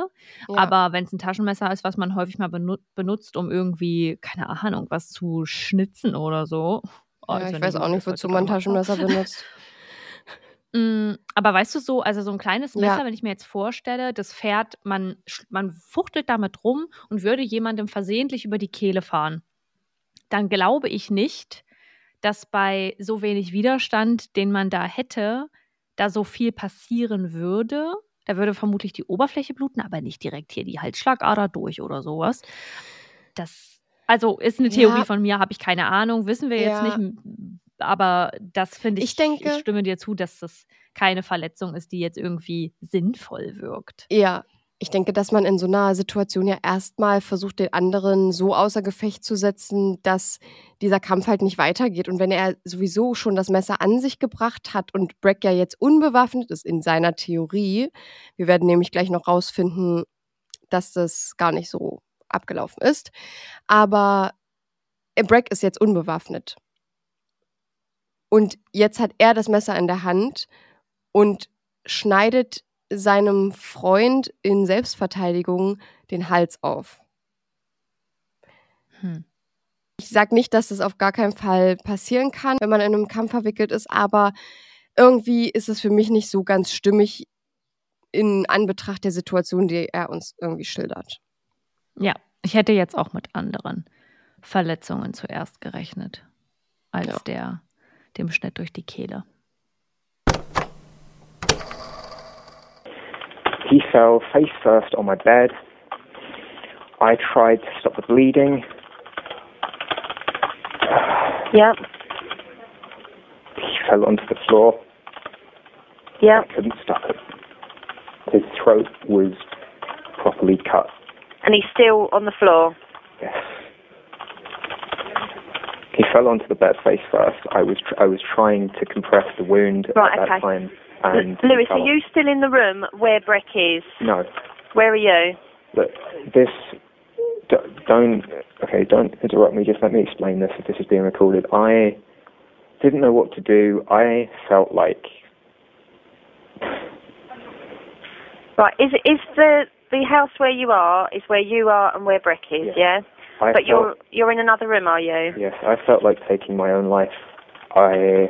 ja. aber wenn es ein Taschenmesser ist, was man häufig mal benu benutzt, um irgendwie, keine Ahnung, was zu schnitzen oder so. Oh, ich weiß auch nicht, wozu man? Taschenmesser benutzt. Mm, aber weißt du so, also so ein kleines Ja. Messer, wenn ich mir jetzt vorstelle, das Pferd, man, man fuchtelt damit rum und würde jemandem versehentlich über die Kehle fahren, dann glaube ich nicht, dass bei so wenig Widerstand, den man da hätte, da so viel passieren würde. Da würde vermutlich die Oberfläche bluten, aber nicht direkt hier die Halsschlagader durch oder sowas. Das, also ist eine Theorie Ja. von mir, habe ich keine Ahnung, wissen wir Ja. jetzt nicht. Aber das finde ich, Ich denke- ich stimme dir zu, dass das keine Verletzung ist, die jetzt irgendwie sinnvoll wirkt. Ja, ich denke, dass man in so einer Situation ja erstmal versucht, den anderen so außer Gefecht zu setzen, dass dieser Kampf halt nicht weitergeht. Und wenn er sowieso schon das Messer an sich gebracht hat und Breck ja jetzt unbewaffnet ist in seiner Theorie, wir werden nämlich gleich noch rausfinden, dass das gar nicht so abgelaufen ist, aber Breck ist jetzt unbewaffnet. Und jetzt hat er das Messer in der Hand und schneidet seinem Freund in Selbstverteidigung den Hals auf. Hm. Ich sage nicht, dass das auf gar keinen Fall passieren kann, wenn man in einem Kampf verwickelt ist, aber irgendwie ist es für mich nicht so ganz stimmig in Anbetracht der Situation, die er uns irgendwie schildert. Ja, ich hätte jetzt auch mit anderen Verletzungen zuerst gerechnet, als Ja. der dem Schnitt durch die Kehle. He fell face first on my bed. I tried to stop the bleeding. Yeah. He fell onto the floor. Yeah. I couldn't stop it. His throat was properly cut. And he's still on the floor. Yes. He fell onto the bed face first. I was tr- I was trying to compress the wound Right, at that okay. time. And L- Lewis, are on- you still in the room where Breck is? No. Where are you? Look, this. d- Don't. Okay, don't interrupt me. Just let me explain this. If this is being recorded, I didn't know what to do. I felt like Right, is is the the house where you are is where you are and where Breck is, Yeah. yeah? I But felt, you're you're in another room, are you? Yes, I felt like taking my own life. I,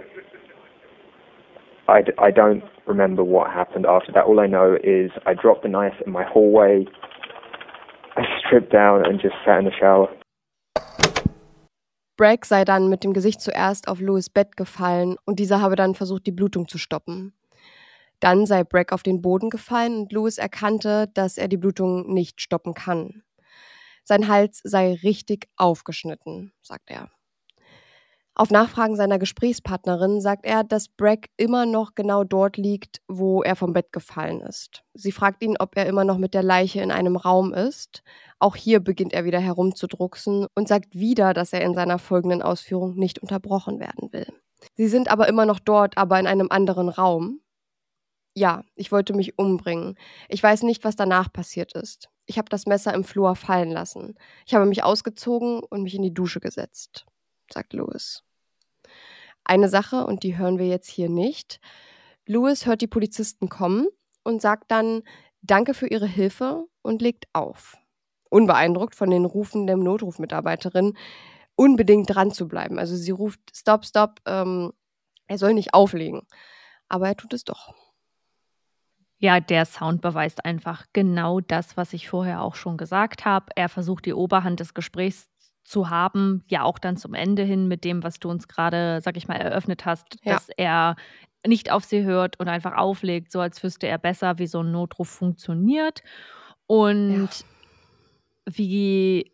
I, I don't remember what happened after that. All I know is I dropped the knife in my hallway. I stripped down and just sat in the shower. Bragg sei dann mit dem Gesicht zuerst auf Louis Bett gefallen und dieser habe dann versucht, die Blutung zu stoppen. Dann sei Bragg auf den Boden gefallen und Louis erkannte, dass er die Blutung nicht stoppen kann. Sein Hals sei richtig aufgeschnitten, sagt er. Auf Nachfragen seiner Gesprächspartnerin sagt er, dass Bragg immer noch genau dort liegt, wo er vom Bett gefallen ist. Sie fragt ihn, ob er immer noch mit der Leiche in einem Raum ist. Auch hier beginnt er wieder herumzudrucksen und sagt wieder, dass er in seiner folgenden Ausführung nicht unterbrochen werden will. Sie sind aber immer noch dort, aber in einem anderen Raum. Ja, ich wollte mich umbringen. Ich weiß nicht, was danach passiert ist. Ich habe das Messer im Flur fallen lassen. Ich habe mich ausgezogen und mich in die Dusche gesetzt, sagt Louis. Eine Sache, und die hören wir jetzt hier nicht. Louis hört die Polizisten kommen und sagt dann Danke für Ihre Hilfe und legt auf. Unbeeindruckt von den Rufen der Notrufmitarbeiterin, unbedingt dran zu bleiben. Also sie ruft Stop, Stop, ähm, er soll nicht auflegen. Aber er tut es doch. Ja, der Sound beweist einfach genau das, was ich vorher auch schon gesagt habe. Er versucht die Oberhand des Gesprächs zu haben, ja auch dann zum Ende hin mit dem, was du uns gerade, sag ich mal, eröffnet hast, Ja. dass er nicht auf sie hört und einfach auflegt, so als wüsste er besser, wie so ein Notruf funktioniert und wie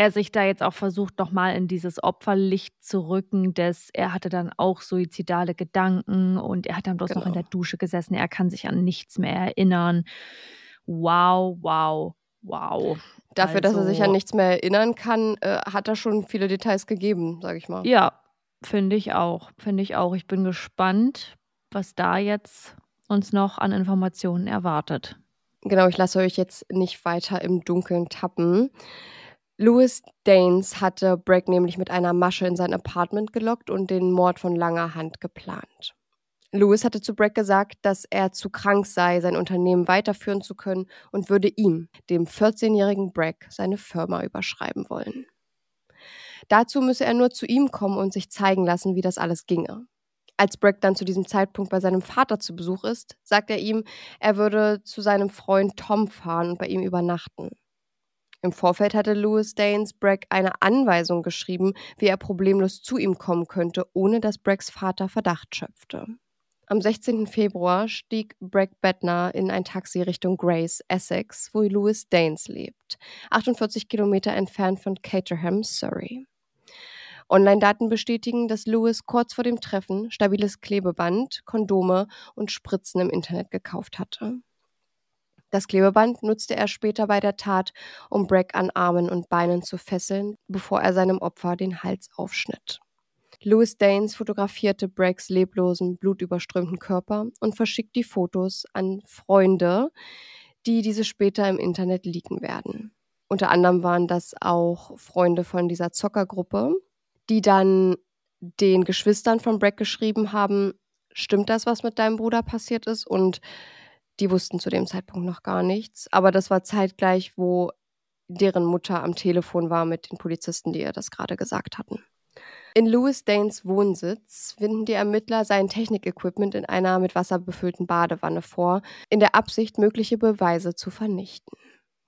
er sich da jetzt auch versucht, nochmal in dieses Opferlicht zu rücken, dass er hatte dann auch suizidale Gedanken und er hat dann bloß genau. noch in der genau. Dusche gesessen, er kann sich an nichts mehr erinnern. Wow, wow, wow. Dafür, also, dass er sich an also nichts mehr erinnern kann, äh, hat er schon viele Details gegeben, sage ich mal. Ja, finde ich auch. Finde ich auch. Ich bin gespannt, was da jetzt uns noch an Informationen erwartet. Genau, ich lasse euch jetzt nicht weiter im Dunkeln tappen. Louis Danes hatte Bragg nämlich mit einer Masche in sein Apartment gelockt und den Mord von langer Hand geplant. Louis hatte zu Bragg gesagt, dass er zu krank sei, sein Unternehmen weiterführen zu können und würde ihm, dem 14-jährigen Bragg, seine Firma überschreiben wollen. Dazu müsse er nur zu ihm kommen und sich zeigen lassen, wie das alles ginge. Als Bragg dann zu diesem Zeitpunkt bei seinem Vater zu Besuch ist, sagt er ihm, er würde zu seinem Freund Tom fahren und bei ihm übernachten. Im Vorfeld hatte Louis Danes Bragg eine Anweisung geschrieben, wie er problemlos zu ihm kommen könnte, ohne dass Braggs Vater Verdacht schöpfte. Am 16. Februar stieg Bragg Bettner in ein Taxi Richtung Grace, Essex, wo Louis Danes lebt, 48 Kilometer entfernt von Caterham, Surrey. Online-Daten bestätigen, dass Lewis kurz vor dem Treffen stabiles Klebeband, Kondome und Spritzen im Internet gekauft hatte. Das Klebeband nutzte er später bei der Tat, um Bragg an Armen und Beinen zu fesseln, bevor er seinem Opfer den Hals aufschnitt. Louis Danes fotografierte Braggs leblosen, blutüberströmten Körper und verschickt die Fotos an Freunde, die diese später im Internet leaken werden. Unter anderem waren das auch Freunde von dieser Zockergruppe, die dann den Geschwistern von Bragg geschrieben haben, stimmt das, was mit deinem Bruder passiert ist? Und die wussten zu dem Zeitpunkt noch gar nichts. Aber das war zeitgleich, wo deren Mutter am Telefon war mit den Polizisten, die ihr das gerade gesagt hatten. In Louis Danes Wohnsitz finden die Ermittler sein Technikequipment in einer mit Wasser befüllten Badewanne vor, in der Absicht, mögliche Beweise zu vernichten.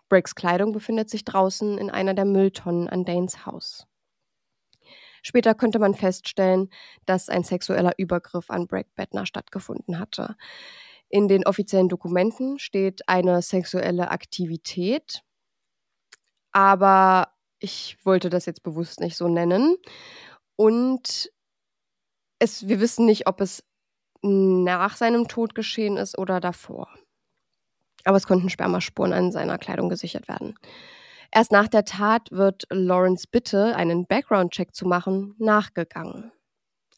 Briggs Kleidung befindet sich draußen in einer der Mülltonnen an Danes Haus. Später könnte man feststellen, dass ein sexueller Übergriff an Bragg Bettner stattgefunden hatte. In den offiziellen Dokumenten steht eine sexuelle Aktivität, aber ich wollte das jetzt bewusst nicht so nennen. Und es, wir wissen nicht, ob es nach seinem Tod geschehen ist oder davor. Aber es konnten Spermaspuren an seiner Kleidung gesichert werden. Erst nach der Tat wird Lawrence Bitte, einen Background-Check zu machen, nachgegangen.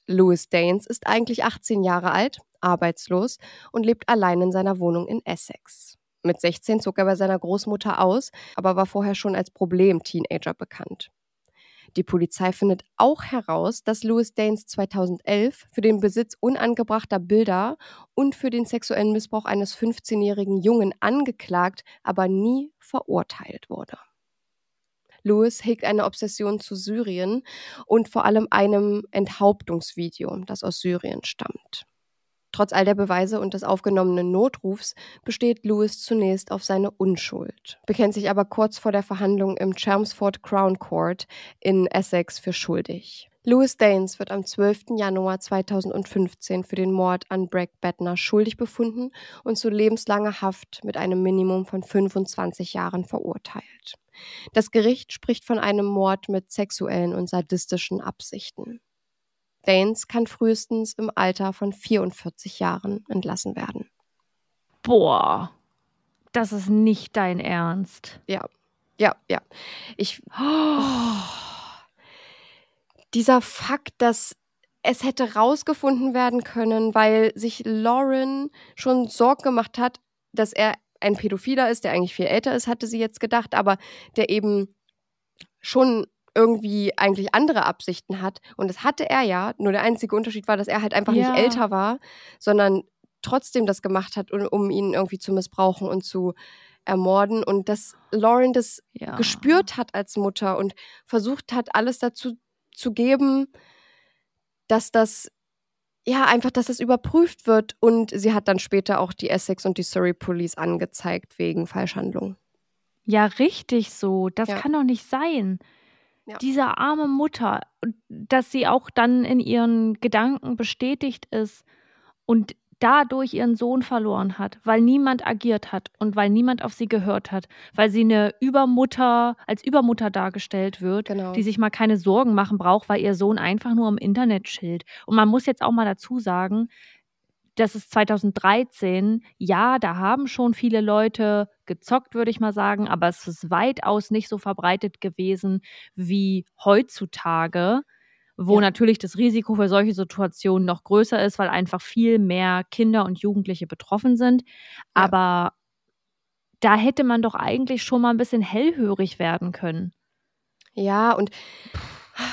Louis Danes ist eigentlich 18 Jahre alt, arbeitslos und lebt allein in seiner Wohnung in Essex. Mit 16 zog er bei seiner Großmutter aus, aber war vorher schon als Problem-Teenager bekannt. Die Polizei findet auch heraus, dass Louis Danes 2011 für den Besitz unangebrachter Bilder und für den sexuellen Missbrauch eines 15-jährigen Jungen angeklagt, aber nie verurteilt wurde. Lewis hegt eine Obsession zu Syrien und vor allem einem Enthauptungsvideo, das aus Syrien stammt. Trotz all der Beweise und des aufgenommenen Notrufs besteht Lewis zunächst auf seine Unschuld, bekennt sich aber kurz vor der Verhandlung im Chelmsford Crown Court in Essex für schuldig. Louis Danes wird am 12. Januar 2015 für den Mord an Bragg Bettner schuldig befunden und zu lebenslanger Haft mit einem Minimum von 25 Jahren verurteilt. Das Gericht spricht von einem Mord mit sexuellen und sadistischen Absichten. Danes kann frühestens im Alter von 44 Jahren entlassen werden. Boah, das ist nicht dein Ernst. Ja, ja, ja. Ich. Oh. Dieser Fakt, dass es hätte rausgefunden werden können, weil sich Lauren schon Sorge gemacht hat, dass er ein Pädophiler ist, der eigentlich viel älter ist, hatte sie jetzt gedacht, aber der eben schon irgendwie eigentlich andere Absichten hat. Und das hatte er ja. Nur der einzige Unterschied war, dass er halt einfach ja. nicht älter war, sondern trotzdem das gemacht hat, um, um ihn irgendwie zu missbrauchen und zu ermorden. Und dass Lauren das ja. gespürt hat als Mutter und versucht hat, alles dazu zu geben, dass das ja, einfach, dass das überprüft wird. Und sie hat dann später auch die Essex und die Surrey Police angezeigt wegen Falschhandlung. Ja, richtig so. Das ja. kann doch nicht sein. Ja. Diese arme Mutter, dass sie auch dann in ihren Gedanken bestätigt ist und dadurch ihren Sohn verloren hat, weil niemand agiert hat und weil niemand auf sie gehört hat, weil sie eine Übermutter, als Übermutter dargestellt wird, Genau. die sich mal keine Sorgen machen braucht, weil ihr Sohn einfach nur im Internet chillt. Und man muss jetzt auch mal dazu sagen, das ist 2013. Ja, da haben schon viele Leute gezockt, würde ich mal sagen, aber es ist weitaus nicht so verbreitet gewesen wie heutzutage, wo Ja. natürlich das Risiko für solche Situationen noch größer ist, weil einfach viel mehr Kinder und Jugendliche betroffen sind. Aber da hätte man doch eigentlich schon mal ein bisschen hellhörig werden können. Ja, und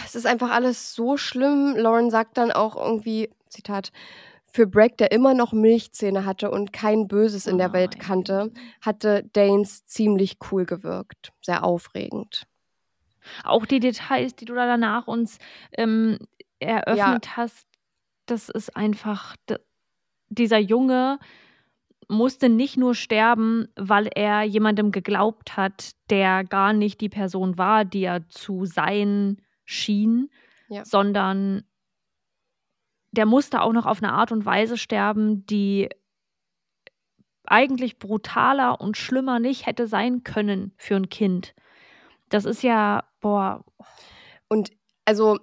es ist einfach alles so schlimm. Lauren sagt dann auch irgendwie, Zitat, für Brack, der immer noch Milchzähne hatte und kein Böses in der Welt Nein. kannte, hatte Danes ziemlich cool gewirkt. Sehr aufregend. Auch die Details, die du da danach uns ähm, eröffnet hast, das ist einfach, dieser Junge musste nicht nur sterben, weil er jemandem geglaubt hat, der gar nicht die Person war, die er zu sein schien, Ja. sondern der musste auch noch auf eine Art und Weise sterben, die eigentlich brutaler und schlimmer nicht hätte sein können für ein Kind. Das ist ja, boah, Und also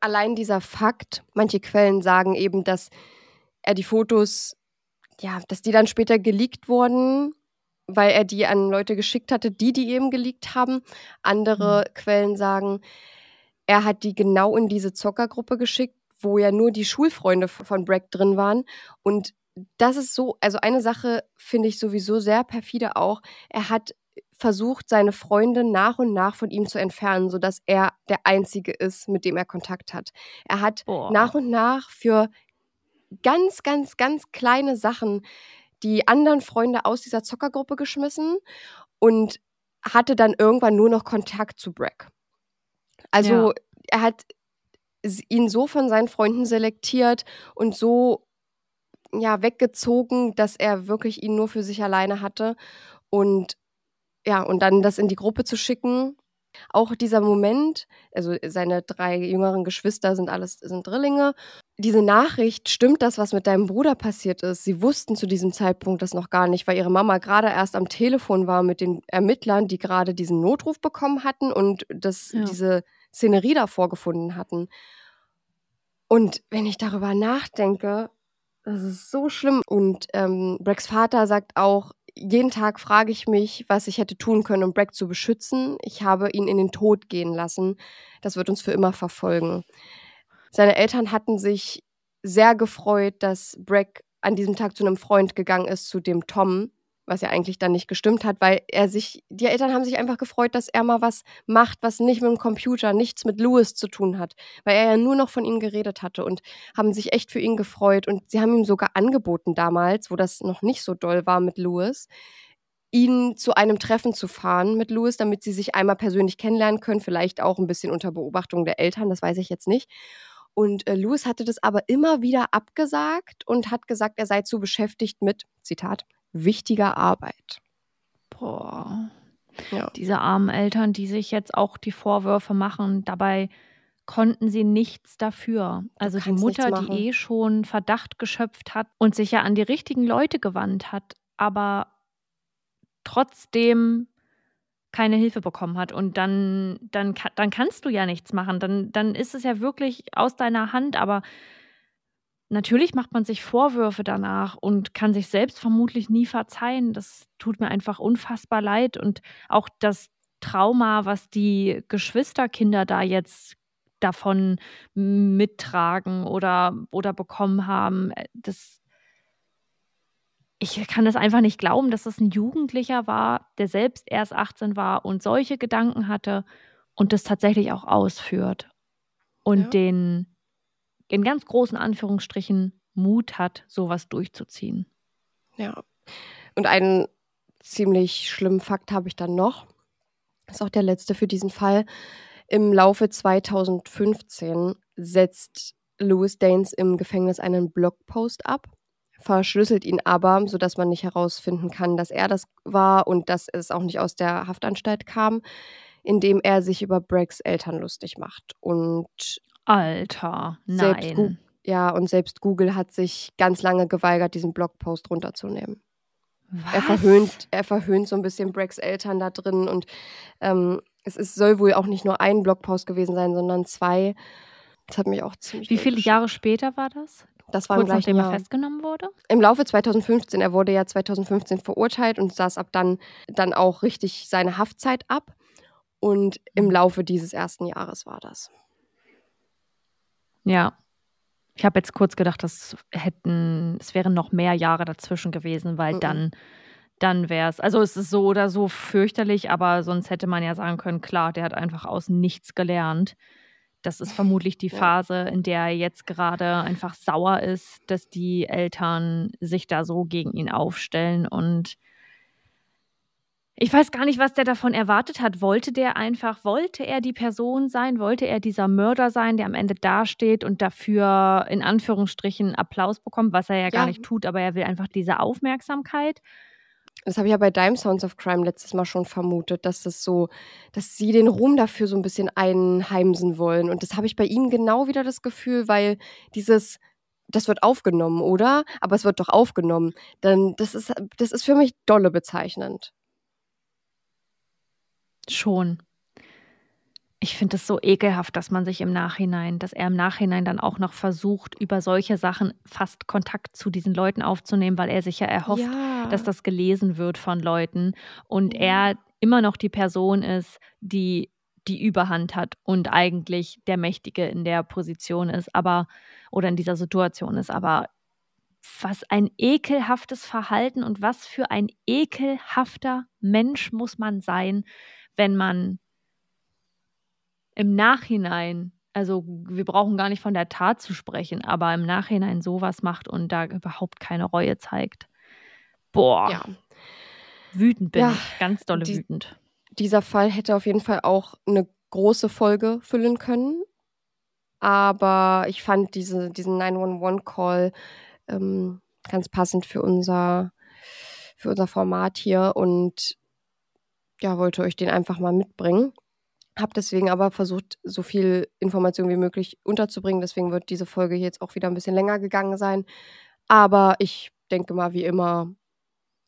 allein dieser Fakt, manche Quellen sagen eben, dass er die Fotos, ja, dass die dann später geleakt wurden, weil er die an Leute geschickt hatte, die die eben geleakt haben. Andere Quellen sagen, er hat die genau in diese Zockergruppe geschickt, wo ja nur die Schulfreunde von Brack drin waren. Und das ist so, also eine Sache finde ich sowieso sehr perfide auch. Er hat versucht, seine Freunde nach und nach von ihm zu entfernen, sodass er der Einzige ist, mit dem er Kontakt hat. Er hat Boah. nach und nach für ganz, ganz, ganz kleine Sachen die anderen Freunde aus dieser Zockergruppe geschmissen und hatte dann irgendwann nur noch Kontakt zu Brack. Also Ja. er hat ihn so von seinen Freunden selektiert und so ja weggezogen, dass er wirklich ihn nur für sich alleine hatte und ja und dann das in die Gruppe zu schicken. Auch dieser Moment, also seine drei jüngeren Geschwister sind alles sind Drillinge. Diese Nachricht, stimmt das, was mit deinem Bruder passiert ist? Sie wussten zu diesem Zeitpunkt das noch gar nicht, weil ihre Mama gerade erst am Telefon war mit den Ermittlern, die gerade diesen Notruf bekommen hatten und das, Ja. diese Szenerie davor gefunden hatten. Und wenn ich darüber nachdenke, das ist so schlimm. Und ähm, Bracks Vater sagt auch, jeden Tag frage ich mich, was ich hätte tun können, um Brack zu beschützen. Ich habe ihn in den Tod gehen lassen. Das wird uns für immer verfolgen. Seine Eltern hatten sich sehr gefreut, dass Brack an diesem Tag zu einem Freund gegangen ist, zu dem Tom, was ja eigentlich dann nicht gestimmt hat, weil er sich, die Eltern haben sich einfach gefreut, dass er mal was macht, was nicht mit dem Computer, nichts mit Louis zu tun hat, weil er ja nur noch von ihm geredet hatte und haben sich echt für ihn gefreut und sie haben ihm sogar angeboten damals, wo das noch nicht so doll war mit Louis, ihn zu einem Treffen zu fahren mit Louis, damit sie sich einmal persönlich kennenlernen können, vielleicht auch ein bisschen unter Beobachtung der Eltern, das weiß ich jetzt nicht. Und äh, Louis hatte das aber immer wieder abgesagt und hat gesagt, er sei zu beschäftigt mit, Zitat, wichtiger Arbeit. boah. Ja. Diese armen Eltern, die sich jetzt auch die Vorwürfe machen, dabei konnten sie nichts dafür. Also die Mutter, die eh schon Verdacht geschöpft hat und sich ja an die richtigen Leute gewandt hat, aber trotzdem keine Hilfe bekommen hat. Und dann, dann, dann kannst du ja nichts machen. Dann, dann ist es ja wirklich aus deiner Hand, aber natürlich macht man sich Vorwürfe danach und kann sich selbst vermutlich nie verzeihen. Das tut mir einfach unfassbar leid. Und auch das Trauma, was die Geschwisterkinder da jetzt davon mittragen oder, oder bekommen haben, äh, das. Ich kann das einfach nicht glauben, dass das ein Jugendlicher war, der selbst erst 18 war und solche Gedanken hatte und das tatsächlich auch ausführt und Ja. den in ganz großen Anführungsstrichen Mut hat, sowas durchzuziehen. Ja. Und einen ziemlich schlimmen Fakt habe ich dann noch. Das ist auch der letzte für diesen Fall. Im Laufe 2015 setzt Louis Danes im Gefängnis einen Blogpost ab, verschlüsselt ihn aber, sodass man nicht herausfinden kann, dass er das war und dass es auch nicht aus der Haftanstalt kam, indem er sich über Braggs Eltern lustig macht und Alter, selbst, nein. Ja, und selbst Google hat sich ganz lange geweigert, diesen Blogpost runterzunehmen. Was? Er verhöhnt, er verhöhnt so ein bisschen Brecks Eltern da drin und ähm, es ist, soll wohl auch nicht nur ein Blogpost gewesen sein, sondern zwei. Das hat mich auch ziemlich. Wie viele. Jahre später war das? Das war im Kurz gleichen nachdem er Jahr. festgenommen wurde? Im Laufe 2015, er wurde ja 2015 verurteilt und saß ab dann, dann auch richtig seine Haftzeit ab. Und im Mhm. Laufe dieses ersten Jahres war das. Ja. Ich habe jetzt kurz gedacht, das hätten, es wären noch mehr Jahre dazwischen gewesen, weil Mhm. dann, dann wäre es. Also es ist so oder so fürchterlich, aber sonst hätte man ja sagen können, klar, der hat einfach aus nichts gelernt. Das ist vermutlich die. Phase, in der er jetzt gerade einfach sauer ist, dass die Eltern sich da so gegen ihn aufstellen und ich weiß gar nicht, was der davon erwartet hat. Wollte der einfach, wollte er die Person sein? Wollte er dieser Mörder sein, der am Ende dasteht und dafür in Anführungsstrichen Applaus bekommt, was er ja, gar Ja. nicht tut, aber er will einfach diese Aufmerksamkeit. Das habe ich ja bei Dime Sounds of Crime letztes Mal schon vermutet, dass das so, dass sie den Ruhm dafür so ein bisschen einheimsen wollen. Und das habe ich bei ihm genau wieder das Gefühl, weil dieses, das wird aufgenommen, oder? Aber es wird doch aufgenommen. Dann, das ist, das ist für mich dolle bezeichnend. Schon. Ich finde es so ekelhaft, dass man sich im Nachhinein, dass er im Nachhinein dann auch noch versucht, über solche Sachen fast Kontakt zu diesen Leuten aufzunehmen, weil er sich ja erhofft, ja. dass das gelesen wird von Leuten und er immer noch die Person ist, die die Überhand hat und eigentlich der Mächtige in der Position ist, aber oder in dieser Situation ist, aber was ein ekelhaftes Verhalten und was für ein ekelhafter Mensch muss man sein, wenn man im Nachhinein, also wir brauchen gar nicht von der Tat zu sprechen, aber im Nachhinein sowas macht und da überhaupt keine Reue zeigt. Boah, ja. wütend bin Ja, ich, ganz dolle die- wütend. dieser Fall hätte auf jeden Fall auch eine große Folge füllen können. Aber ich fand diese, diesen 911-Call ähm, ganz passend für unser, für unser Format hier und ja, wollte euch den einfach mal mitbringen. Hab deswegen aber versucht, so viel Information wie möglich unterzubringen. Deswegen wird diese Folge jetzt auch wieder ein bisschen länger gegangen sein. Aber ich denke mal, wie immer,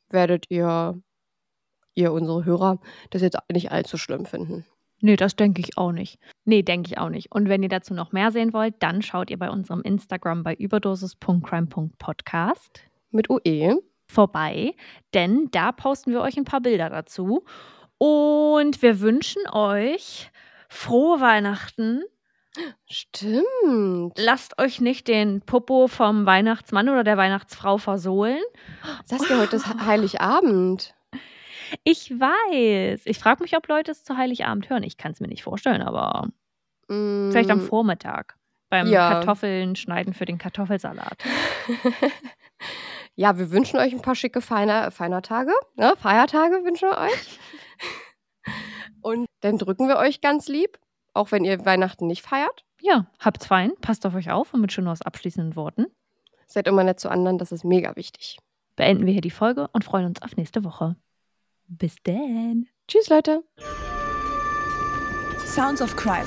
werdet ihr, ihr unsere Hörer, das jetzt nicht allzu schlimm finden. Nee, das denke ich auch nicht. Nee, denke ich auch nicht. Und wenn ihr dazu noch mehr sehen wollt, dann schaut ihr bei unserem Instagram bei überdosis.crime.podcast Mit. UE. vorbei, denn da posten wir euch ein paar Bilder dazu. Und wir wünschen euch frohe Weihnachten. Stimmt. Lasst euch nicht den Popo vom Weihnachtsmann oder der Weihnachtsfrau versohlen. Saskia, heute ist He- Heiligabend. Ich weiß. Ich frage mich, ob Leute es zu Heiligabend hören. Ich kann es mir nicht vorstellen, aber Mm, vielleicht am Vormittag. Beim Ja. Kartoffeln schneiden für den Kartoffelsalat. ja, wir wünschen euch ein paar schicke Feiner, Feinertage, ne? Feiertage wünschen wir euch. Und dann drücken wir euch ganz lieb, auch wenn ihr Weihnachten nicht feiert. Ja, habt's fein, passt auf euch auf und mit schön aus abschließenden Worten Seid immer nett zu anderen, das ist mega wichtig. beenden wir hier die Folge und freuen uns auf nächste Woche. Bis dann. Tschüss, Leute. Sounds of Crime.